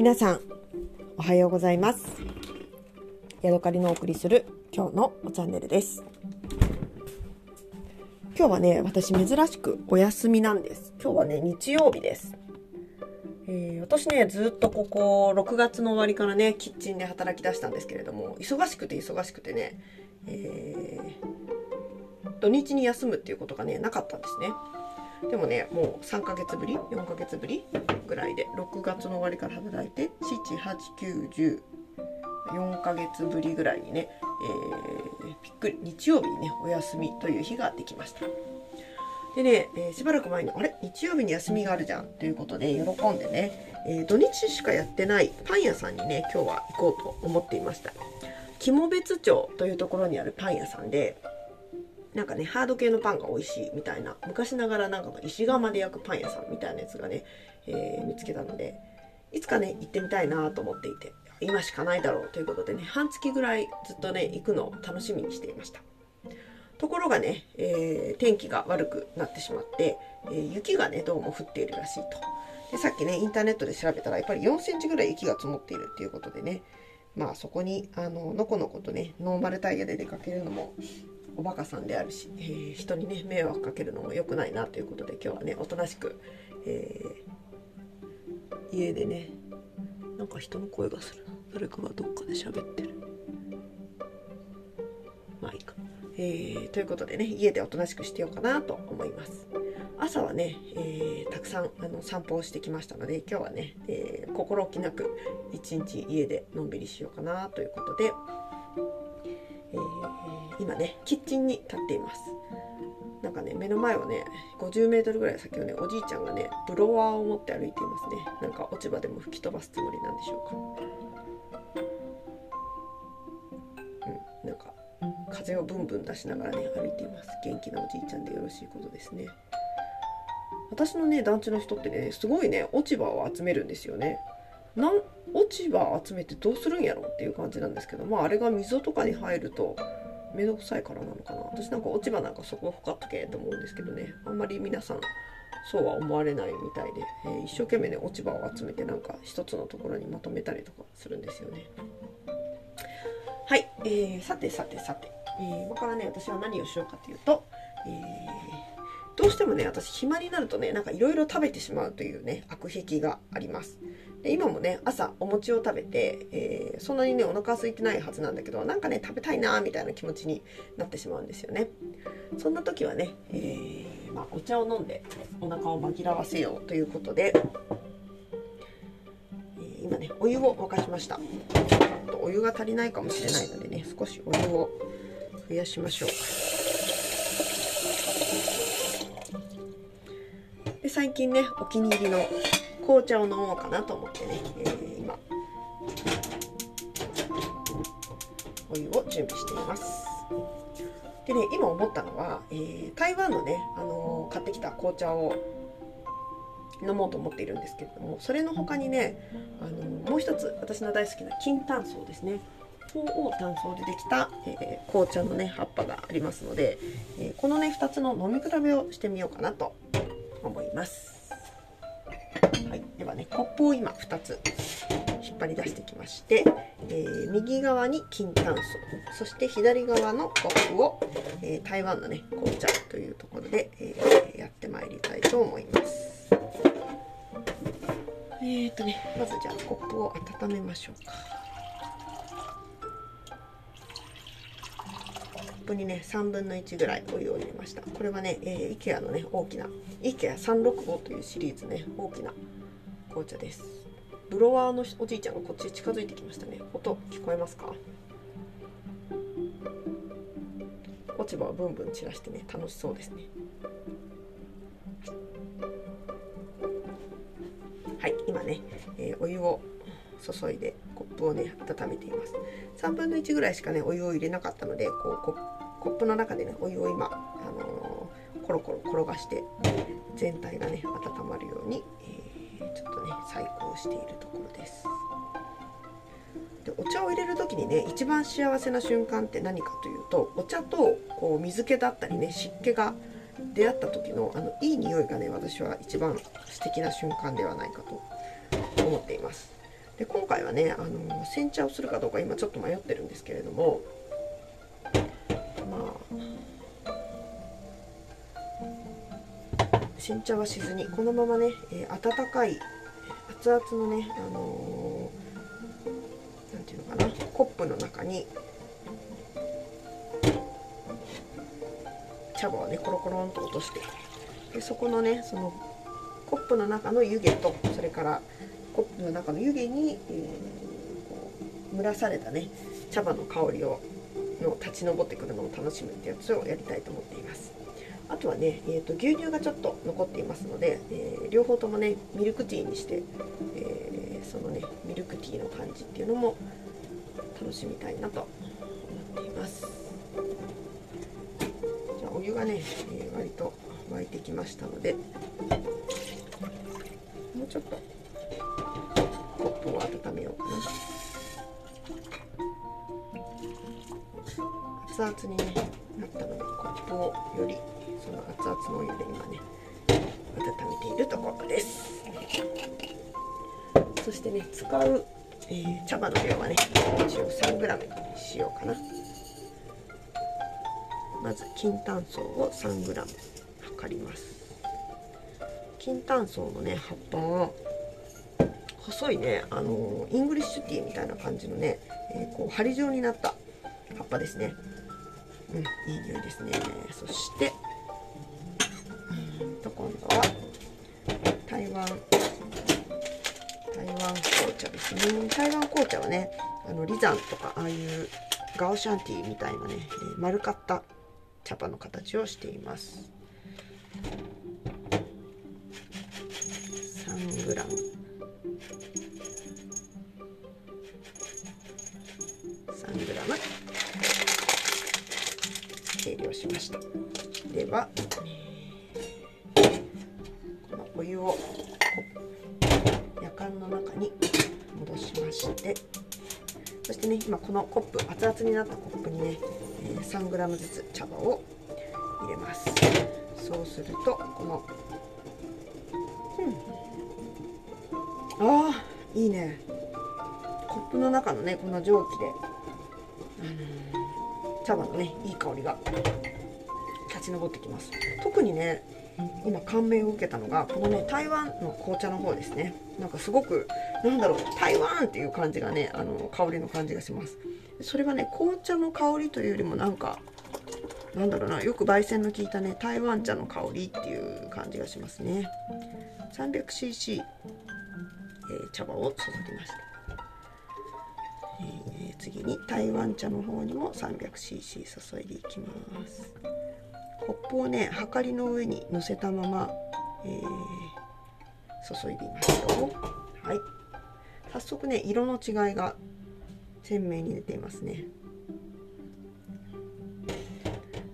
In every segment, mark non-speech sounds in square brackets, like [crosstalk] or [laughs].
皆さんおはようございます。ヤドカリのお送りする今日のチャンネルです。今日はね私珍しくお休みなんです。今日はね日曜日です。えー、私ねずっとここ6月の終わりからねキッチンで働き出したんですけれども忙しくて忙しくてね、えー、土日に休むっていうことがねなかったんですね。でもねもう3ヶ月ぶり？4ヶ月ぶり？ぐらいで。6月の終わりから働いて。78910ヶ月ぶりぐらいにね、えー、びっくり日曜日にねお休みという日ができました。でね、えー、しばらく前にあれ？日曜日に休みがあるじゃんということで喜んでね、えー、土日しかやってないパン屋さんにね今日は行こうと思っていました。肝別町というところにあるパン屋さんでなんかね、ハード系のパンが美味しいみたいな、昔ながらなんかの石窯で焼くパン屋さんみたいなやつがね、えー、見つけたので、いつかね、行ってみたいなと思っていて、今しかないだろうということでね、半月ぐらいずっとね、行くのを楽しみにしていました。ところがね、えー、天気が悪くなってしまって、えー、雪がね、どうも降っているらしいと。で、さっきね、インターネットで調べたら、やっぱり4センチぐらい雪が積もっているっていうことでね、まあそこに、あの、のこのことね、ノーマルタイヤで出かけるのもおバカさんであるし、えー、人にね迷惑かけるのも良くないなということで今日はねおとなしく、えー、家でねなんか人の声がするな。誰かがどっかで喋ってる。まあいいか、えー、ということでね家でおとなしくしてようかなと思います。朝はね、えー、たくさんあの散歩をしてきましたので今日はね、えー、心置きなく一日家でのんびりしようかなということで、ねキッチンに立っています。なんかね目の前をね 50m ぐらい先をねおじいちゃんがねブロワーを持って歩いていますね。なんか落ち葉でも吹き飛ばすつもりなんでしょうか。うんなんか風をブンブン出しながらね歩いています。元気なおじいちゃんでよろしいことですね。私のね団地の人ってねすごいね落ち葉を集めるんですよね。なん落ち葉集めてどうするんやろっていう感じなんですけどまああれが溝とかに入るとめんどくさいからなのかな。私なんか落ち葉なんかそこほかっとけと思うんですけどね。あんまり皆さんそうは思われないみたいで、えー、一生懸命ね落ち葉を集めてなんか一つのところにまとめたりとかするんですよね。はい、えー、さてさてさて、えー、今からね私は何をしようかというと、えー、どうしてもね私暇になるとねなんかいろいろ食べてしまうというね悪癖があります。今もね朝お餅を食べて、えー、そんなにねお腹空いてないはずなんだけどなんかね食べたいなみたいな気持ちになってしまうんですよね。そんな時はね、えー、まあ、お茶を飲んでお腹を紛らわせようということで、えー、今ねお湯を沸かしました。お湯が足りないかもしれないのでね少しお湯を増やしましょう。で最近ねお気に入りの紅茶を飲もうかなと思ってね、えー、今。お湯を準備しています。でね今思ったのは、えー、台湾のね、あのー、買ってきた紅茶を飲もうと思っているんですけれどもそれの他にね、あのもう一つ私の大好きな金炭層ですね。鳳凰炭素でできた、えー、紅茶のね葉っぱがありますので、えー、このね2つの飲み比べをしてみようかなと思います。はい、ではねコップを今2つ引っ張り出してきまして、えー、右側に金炭素そして左側のコップを、えー、台湾のね紅茶というところで、えー、やってまいりたいと思います。えーとねまずじゃあコップを温めましょうか。コップにね3分の1ぐらいお湯を入れました。これはね、えー、IKEA のね大きな IKEA365 というシリーズね大きな紅茶です。ブロワーのおじいちゃんがこっち近づいてきましたね。音聞こえますか？落ち葉をブンブン散らしてね楽しそうですね。はい今ね、えー、お湯を注いでコップをね温めています。3分の1ぐらいしかねお湯を入れなかったのでこうコップの中でねお湯を今、あのー、コロコロ転がして全体がね温まるように、ちょっとね細工をしているところです。でお茶を入れる時にね一番幸せな瞬間って何かというとお茶とこう水気だったりね湿気が出会った時のあのいい匂いがね私は一番素敵な瞬間ではないかと思っています。で今回はねあの煎茶をするかどうか今ちょっと迷ってるんですけれどもあ煎茶はしずにこのままね、えー、温かい熱々のねあのー、なんていうのかなコップの中に茶葉をねコロコロンと落としてでそこのねそのコップの中の湯気とそれからコップの中の湯気に、えー、蒸らされたね茶葉の香りをの立ち上ってくるのを楽しむってやつをやりたいと思っています。あとはね、えーと、牛乳がちょっと残っていますので、えー、両方ともねミルクティーにして、えー、そのねミルクティーの感じっていうのも楽しみたいなと思っています。じゃあお湯がね、えー、割と沸いてきましたのでもうちょっとコップを温めようかな。熱々に、ね、なったのでコップをよりその熱々のお湯で今ね温めているところです。そしてね使う、えー、茶葉の量はね一応 3g にしようかな。まず金単叢を 3g 測ります。金単叢のね葉っぱは細いねあの English tea みたいな感じのね、えー、こう針状になった葉っぱですね。うんいい匂いですね。そして湾。台湾紅茶ですね。台湾紅茶はねあのリザンとかああいうガオシャンティーみたいなね、えー、丸かった茶葉の形をしています。グラム。3グラム。計量しました。ではお湯をやかんの中に戻しましてそしてね今このコップ熱々になったコップにね 3g ずつ茶葉を入れます。そうするとこのうん。ああいいね。コップの中のねこの蒸気で、あのー、茶葉のねいい香りが立ち上ってきます。特にね今感銘を受けたのがこのね台湾の紅茶の方ですね。なんかすごくなんだろう台湾っていう感じがねあの香りの感じがします。それはね紅茶の香りというよりもなんかなんだろうなよく焙煎の効いたね台湾茶の香りっていう感じがしますね。300cc えー、茶葉を注ぎました、えー、次に台湾茶の方にも 300cc 注いでいきます。コップをねはかりの上に乗せたまま、えー、注いでいますよ。はい。早速ね色の違いが鮮明に出ていますね。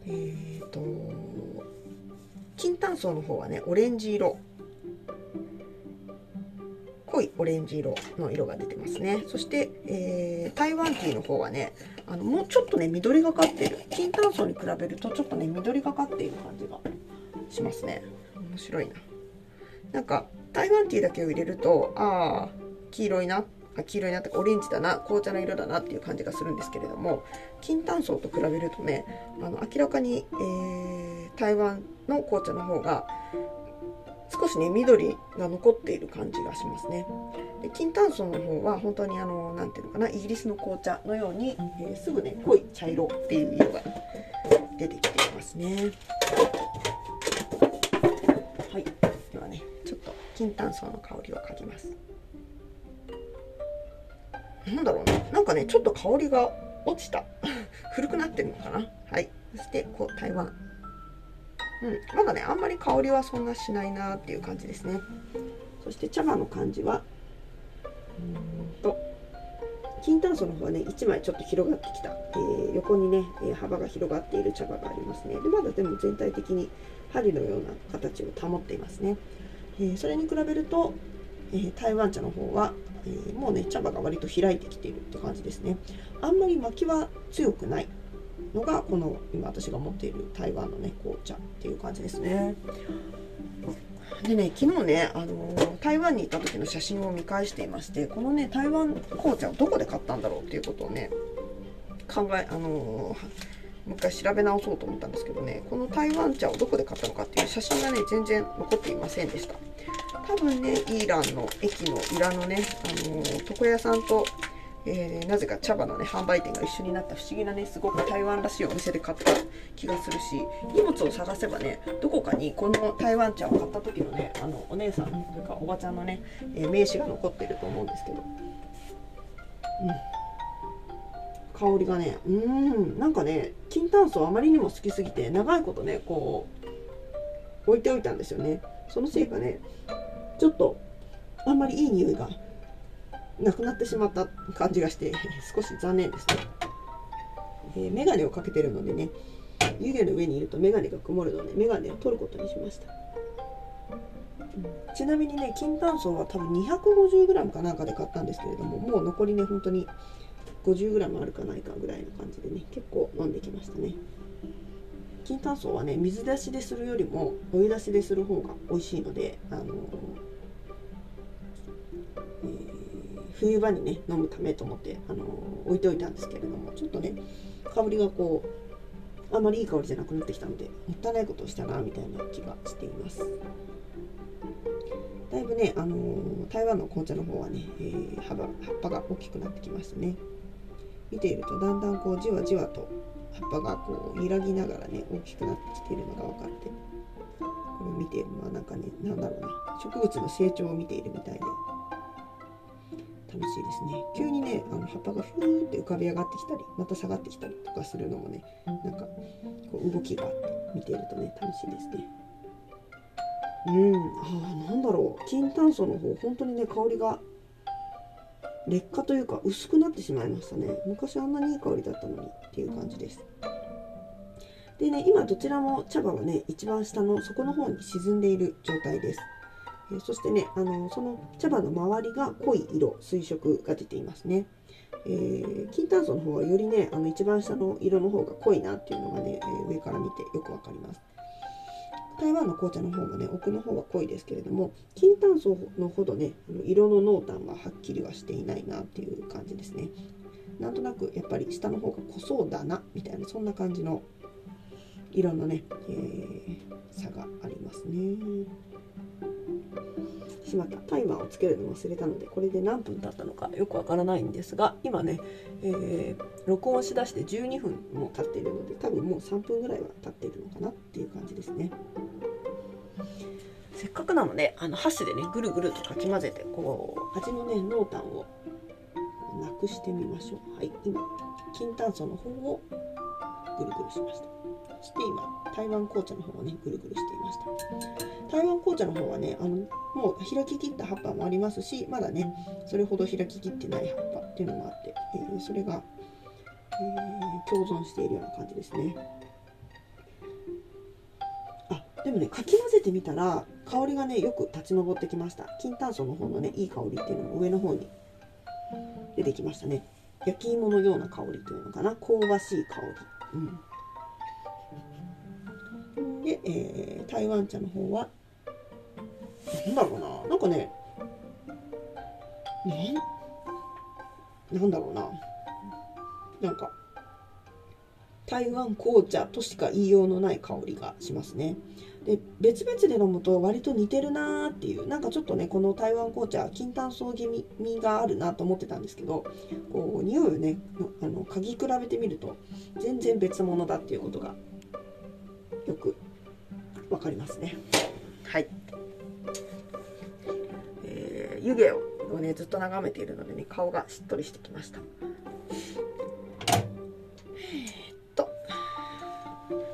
えっ、ー、と金炭層の方はねオレンジ色。濃いオレンジ色の色が出てますね。そして、えー、台湾ティーの方はねあのもうちょっとね緑がかっている。金炭素に比べるとちょっとね緑がかっている感じがしますね。面白いな。なんか台湾ティーだけを入れるとああ黄色いなあ黄色いなってオレンジだな紅茶の色だなっていう感じがするんですけれども金炭層と比べるとねあの明らかに、えー、台湾の紅茶の方が少しね緑が残っている感じがしますね。で金炭素の方は本当にあの何ていうのかなイギリスの紅茶のように、えー、すぐね濃い茶色っていう色が出てきていますね。はい。ではねちょっと金炭素の香りを嗅ぎます。なんだろうななんかねちょっと香りが落ちた。[laughs] 古くなってるのかな。はい。そしてこう台湾。うん、まだねあんまり香りはそんなしないなっていう感じですね。そして茶葉の感じはうんと金炭素の方はね1枚ちょっと広がってきた、えー、横にね、え幅が広がっている茶葉がありますね。でまだでも全体的に針のような形を保っていますね、えー、それに比べると、えー、台湾茶の方は、えもうね茶葉が割と開いてきているって感じですね。あんまり巻きは強くない。のがこの今私が持っている台湾のね紅茶っていう感じですね。でね昨日ねあの台湾に行った時の写真を見返していましてこのね台湾紅茶をどこで買ったんだろうっていうことをね考えあのー、もう一回調べ直そうと思ったんですけどねこの台湾茶をどこで買ったのかっていう写真がね全然残っていませんでした多分ねイーランの駅の裏のね、あのー、床屋さんとえー、なぜか茶葉のね販売店が一緒になった不思議なねすごく台湾らしいお店で買った気がするし荷物を探せばねどこかにこの台湾茶を買った時のねあのお姉さんというかおばちゃんのね、えー、名刺が残ってると思うんですけど、うん、香りがねうんなんかね金炭素あまりにも好きすぎて長いことねこう置いておいたんですよね。そのせいかねちょっとあんまりいい匂いがなくなってしまった感じがして [laughs] 少し残念ですね、えー、メガネをかけてるのでね湯気の上にいるとメガネが曇るのでメガネを取ることにしました、うん、ちなみにね金炭素は多分 250g かなんかで買ったんですけれどももう残りね本当に 50g あるかないかぐらいの感じでね結構飲んできましたね。金炭素はね水出しでするよりもお湯出しでする方が美味しいのであのー冬場にね飲むためと思って、あの置いておいたんですけれどもちょっとね香りがこうあまりいい香りじゃなくなってきたのでもったいないことをしたなみたいな気がしています。だいぶね、あの台湾の紅茶の方はね、えー、葉葉っぱが大きくなってきましたね。見ているとだんだんこうじわじわと葉っぱがこう揺らぎながらね大きくなってきているのが分かってこれを見ているのはなんかね何だろうな植物の成長を見ているみたいで楽しいですね。急にねあの葉っぱがふーって浮かび上がってきたりまた下がってきたりとかするのもねなんかこう動きがあって見ているとね楽しいですね。うん。あなんだろう。金炭素の方本当にね香りが劣化というか薄くなってしまいましたね。昔あんなにいい香りだったのにっていう感じです。でね今どちらも茶葉はね一番下の底の方に沈んでいる状態です。えそしてねあのその茶葉の周りが濃い色水色が出ていますね、えー、金炭素の方はよりねあの一番下の色の方が濃いなっていうのがね、えー、上から見てよくわかります。台湾の紅茶の方もね奥の方は濃いですけれども金炭素のほどね色の濃淡ははっきりはしていないなっていう感じですね。なんとなくやっぱり下の方が濃そうだなみたいなそんな感じの色のね、えー、差がありますね。しまった。タイマーをつけるの忘れたのでこれで何分経ったのかよくわからないんですが今ね、えー、録音しだして12分も経っているので多分もう3分ぐらいは経っているのかなっていう感じですね。せっかくなのであの箸でねぐるぐるとかき混ぜてこう味のね濃淡をなくしてみましょう。はい今金炭素の方をぐるぐるしました。して今台湾紅茶の方をねぐるぐるしていました。台湾紅茶の方はねあのもう開ききった葉っぱもありますしまだねそれほど開ききってない葉っぱっていうのもあって、えー、それが、えー、共存しているような感じですね。あでもねかき混ぜてみたら香りがねよく立ち上ってきました。金炭素の方のねいい香りっていうのも上の方に出てきましたね。焼き芋のような香りというのかな。香ばしい香り。うん。で、えー、台湾茶の方はなんだろうな。なんかねなんだろうな。なんか台湾紅茶としか言いようのない香りがしますね。で別々で飲むと割と似てるなーっていうなんかちょっとねこの台湾紅茶金炭素気味があるなと思ってたんですけどこう匂いをねあの嗅ぎ比べてみると全然別物だっていうことがよくわかりますね。はい。えー、湯気をねずっと眺めているのでね顔がしっとりしてきました。えー、っと。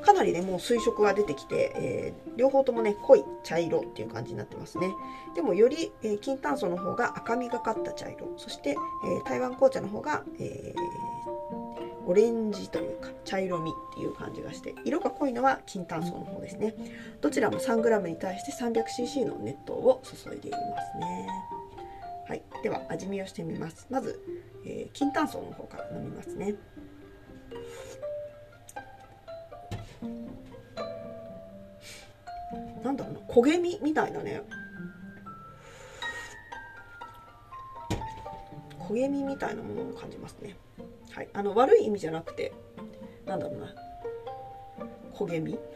かなりねもう水色が出てきて、えー、両方ともね濃い茶色っていう感じになってますね。でもより、えー、金炭素の方が赤みがかった茶色。そして、えー、台湾紅茶の方が、えオレンジというか茶色みっていう感じがして色が濃いのは金炭素の方ですね。どちらも 3g に対して 300cc の熱湯を注いでいますね。はい。では味見をしてみます。まず、えー、金炭素の方から飲みますね。なんだろうな。焦げみみたいなね。焦げみみたいなものを感じますね。はい。あの悪い意味じゃなくてなんだろうな。焦げみ [laughs]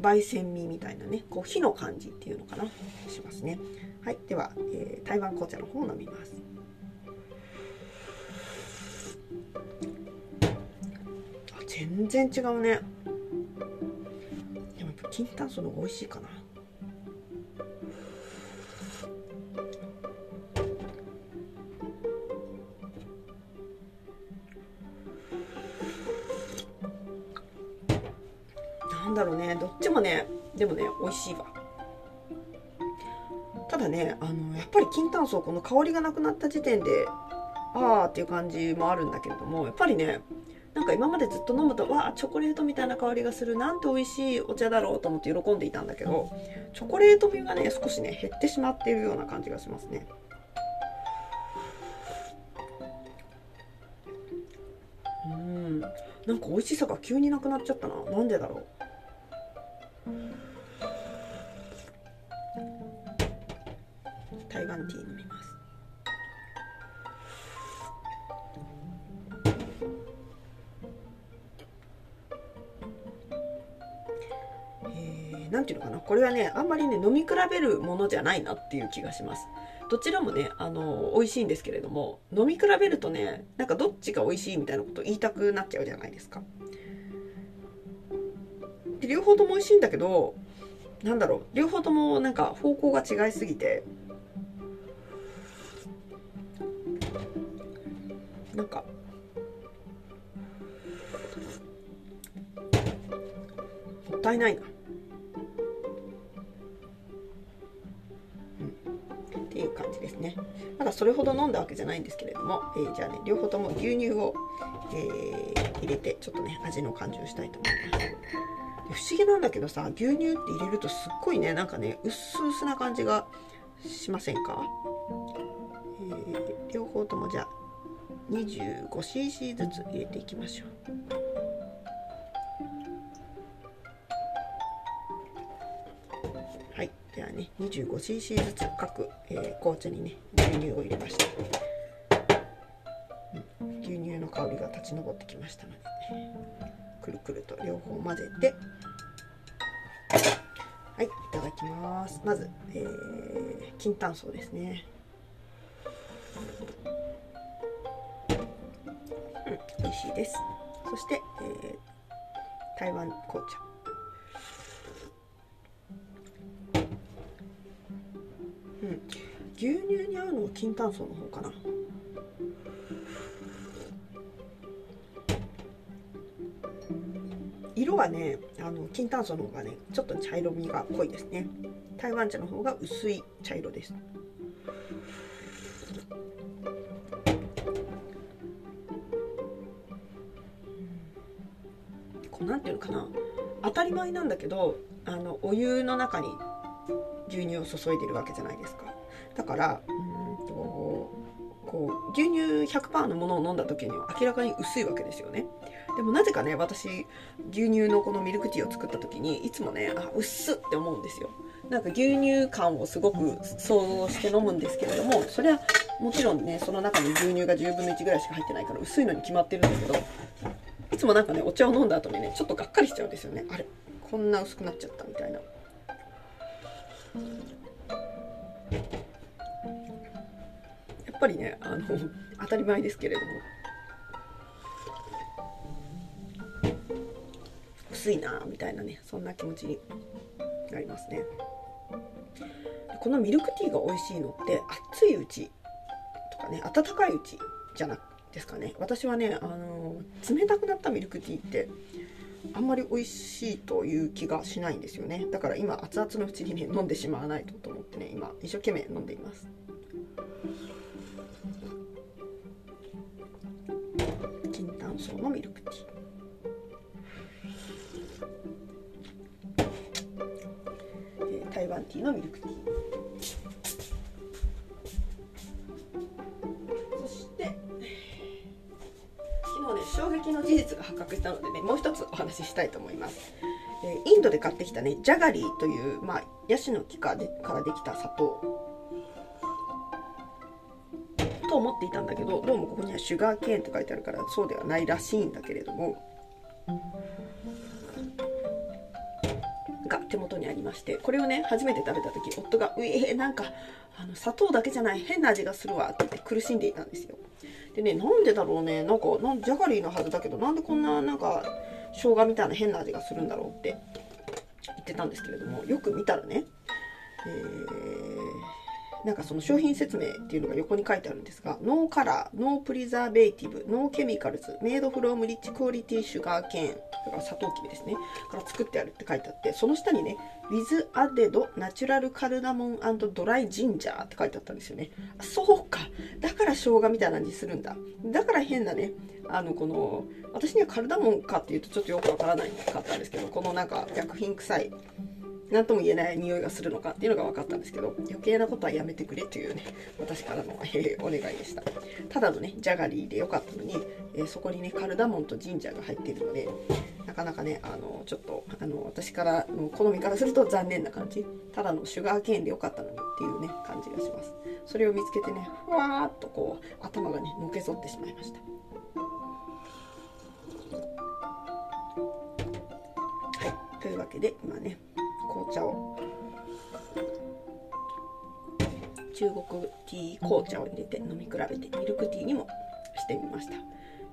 焙煎味みたいなね。こう火の感じっていうのかな？しますね。はい。では、えー、台湾紅茶の方を飲みます。あ全然違うね。でもやっぱ金炭素の方が美味しいかな。なんだろうね。どっちもねでもね美味しいわ。ただねあのやっぱり金炭素この香りがなくなった時点でああっていう感じもあるんだけれどもやっぱりねなんか今までずっと飲むとわあチョコレートみたいな香りがするなんて美味しいお茶だろうと思って喜んでいたんだけどチョコレート味がね少しね減ってしまっているような感じがしますね。うん。なんか美味しさが急になくなっちゃったな。なんでだろう。台湾ティー飲みます。えー、なんていうのかな？これはねあんまりね飲み比べるものじゃないなっていう気がします。どちらもねあの美味しいんですけれども飲み比べるとねなんかどっちが美味しいみたいなこと言いたくなっちゃうじゃないですか。で両方とも美味しいんだけどなんだろう？両方ともなんか方向が違いすぎてなんか。もったいないな、うん、っていう感じですね。まだそれほど飲んだわけじゃないんですけれども、えー、じゃあね両方とも牛乳を、えー、入れてちょっとね味の感じをしたいと思います。不思議なんだけどさ牛乳って入れるとすっごいねなんかね薄々な感じがしませんか、えー、両方ともじゃあ 25cc ずつ入れていきましょう。はいではね 25cc ずつ各、えー、紅茶にね牛乳を入れました、うん、牛乳の香りが立ち上ってきましたので、ね、くるくると両方混ぜて。はいいただきます。まず、えー、金炭素ですね。味しいです。そして、えー、台湾紅茶。うん。牛乳に合うのは金炭素の方かな。色はねあの金炭素の方がねちょっと茶色みが濃いですね。台湾茶の方が薄い茶色です。うなんていうのかな。当たり前なんだけどあのお湯の中に牛乳を注いでるわけじゃないですか。だからうんとこう牛乳100%のものを飲んだ時には明らかに薄いわけですよね。でもなぜかね私牛乳のこのミルクティーを作った時にいつもねあ薄っって思うんですよ。なんか牛乳感をすごく想像して飲むんですけれどもそれはもちろんねその中に牛乳が10分の1ぐらいしか入ってないから薄いのに決まってるんだけどつもなんかねお茶を飲んだ後にねちょっとがっかりしちゃうんですよね。あれこんな薄くなっちゃったみたいな。やっぱりねあの当たり前ですけれども。薄いなみたいなねそんな気持ちになりますね。このミルクティーが美味しいのって熱いうちとかね温かいうちじゃなくですかね。私はねあの冷たくなったミルクティーってあんまり美味しいという気がしないんですよね。だから今熱々のうちにね飲んでしまわないとと思ってね今一生懸命飲んでいます。金炭素のミルクティー台湾ティーのミルクティー。したのでねもう一つお話ししたいと思います。え、インドで買ってきたねジャガリーという、まあ、ヤシの木かでからできた砂糖。と思っていたんだけどどうもここにはシュガーケーンって書いてあるからそうではないらしいんだけれども。が手元にありましてこれをね初めて食べた時夫が「うえー、なんかあの砂糖だけじゃない変な味がするわ」って言って苦しんでいたんですよ。でねなんでだろうねなんかなん jaggery のはずだけどなんでこんななんか生姜みたいな変な味がするんだろうって言ってたんですけれどもよく見たらね、えーなんかその商品説明っていうのが横に書いてあるんですが、 no color, no preservative, no chemicals, made from rich quality sugarcane、だからサトウキビですね、から作ってあるって書いてあって、その下にね、with added natural cardamom ドライジンジャーって書いてあったんですよね。そうか。だから生姜みたいな味するんだ。だから変なね、あの、この、私にはカルダモンかっていうとちょっとよくわからないかったんですけど、このなんか薬品臭い何とも言えない匂いがするのかっていうのが分かったんですけど余計なことはやめてくれというね私からの、えー、お願いでした。ただのねジャガリーでよかったのに、えー、そこにねカルダモンとジンジャーが入っているのでなかなかねあのちょっとあの私からの好みからすると残念な感じ。ただのシュガーケーンでよかったのにっていうね感じがします。それを見つけてねふわーっとこう頭がねのけぞってしまいました。はい。というわけで今ね紅茶を中国ティー紅茶を入れて飲み比べてミルクティーにもしてみました、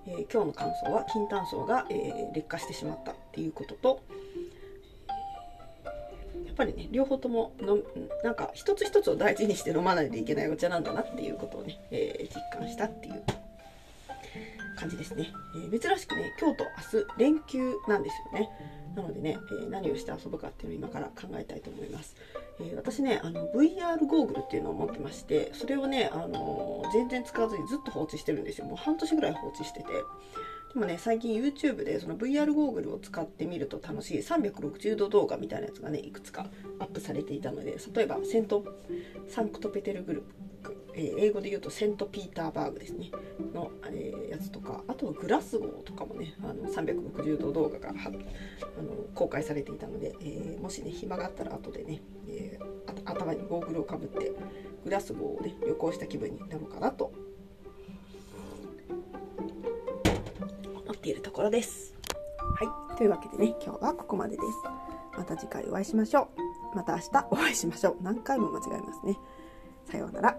えー、今日の感想は金炭層が、えー、劣化してしまったっていうこととやっぱりね両方とものなんか一つ一つを大事にして飲まないといけないお茶なんだなっていうことをね、えー、実感したっていう感じですね、えー、珍しくね今日と明日連休なんですよね。なのでね、えー、何をして遊ぶかっていうのを今から考えたいと思います、えー、私ねあの VR ゴーグルっていうのを持ってましてそれをね、あの全然使わずにずっと放置してるんですよ。もう半年ぐらい放置してて。でもね、最近 YouTube でその VR ゴーグルを使ってみると楽しい360度動画みたいなやつがね、いくつかアップされていたので、例えばセント、サンクトペテルブルク、えー、英語で言うとセントピーターバーグですね、の、えー、やつとか、あとはグラスゴーとかもね、あの360度動画があの公開されていたので、えー、もしね、暇があったら後でね、え頭にゴーグルをかぶってグラスゴーをね、旅行した気分になるかなと思っているところです。はい。というわけでね、今日はここまでです。また次回お会いしましょう。また明日お会いしましょう。何回も間違えますね。さようなら。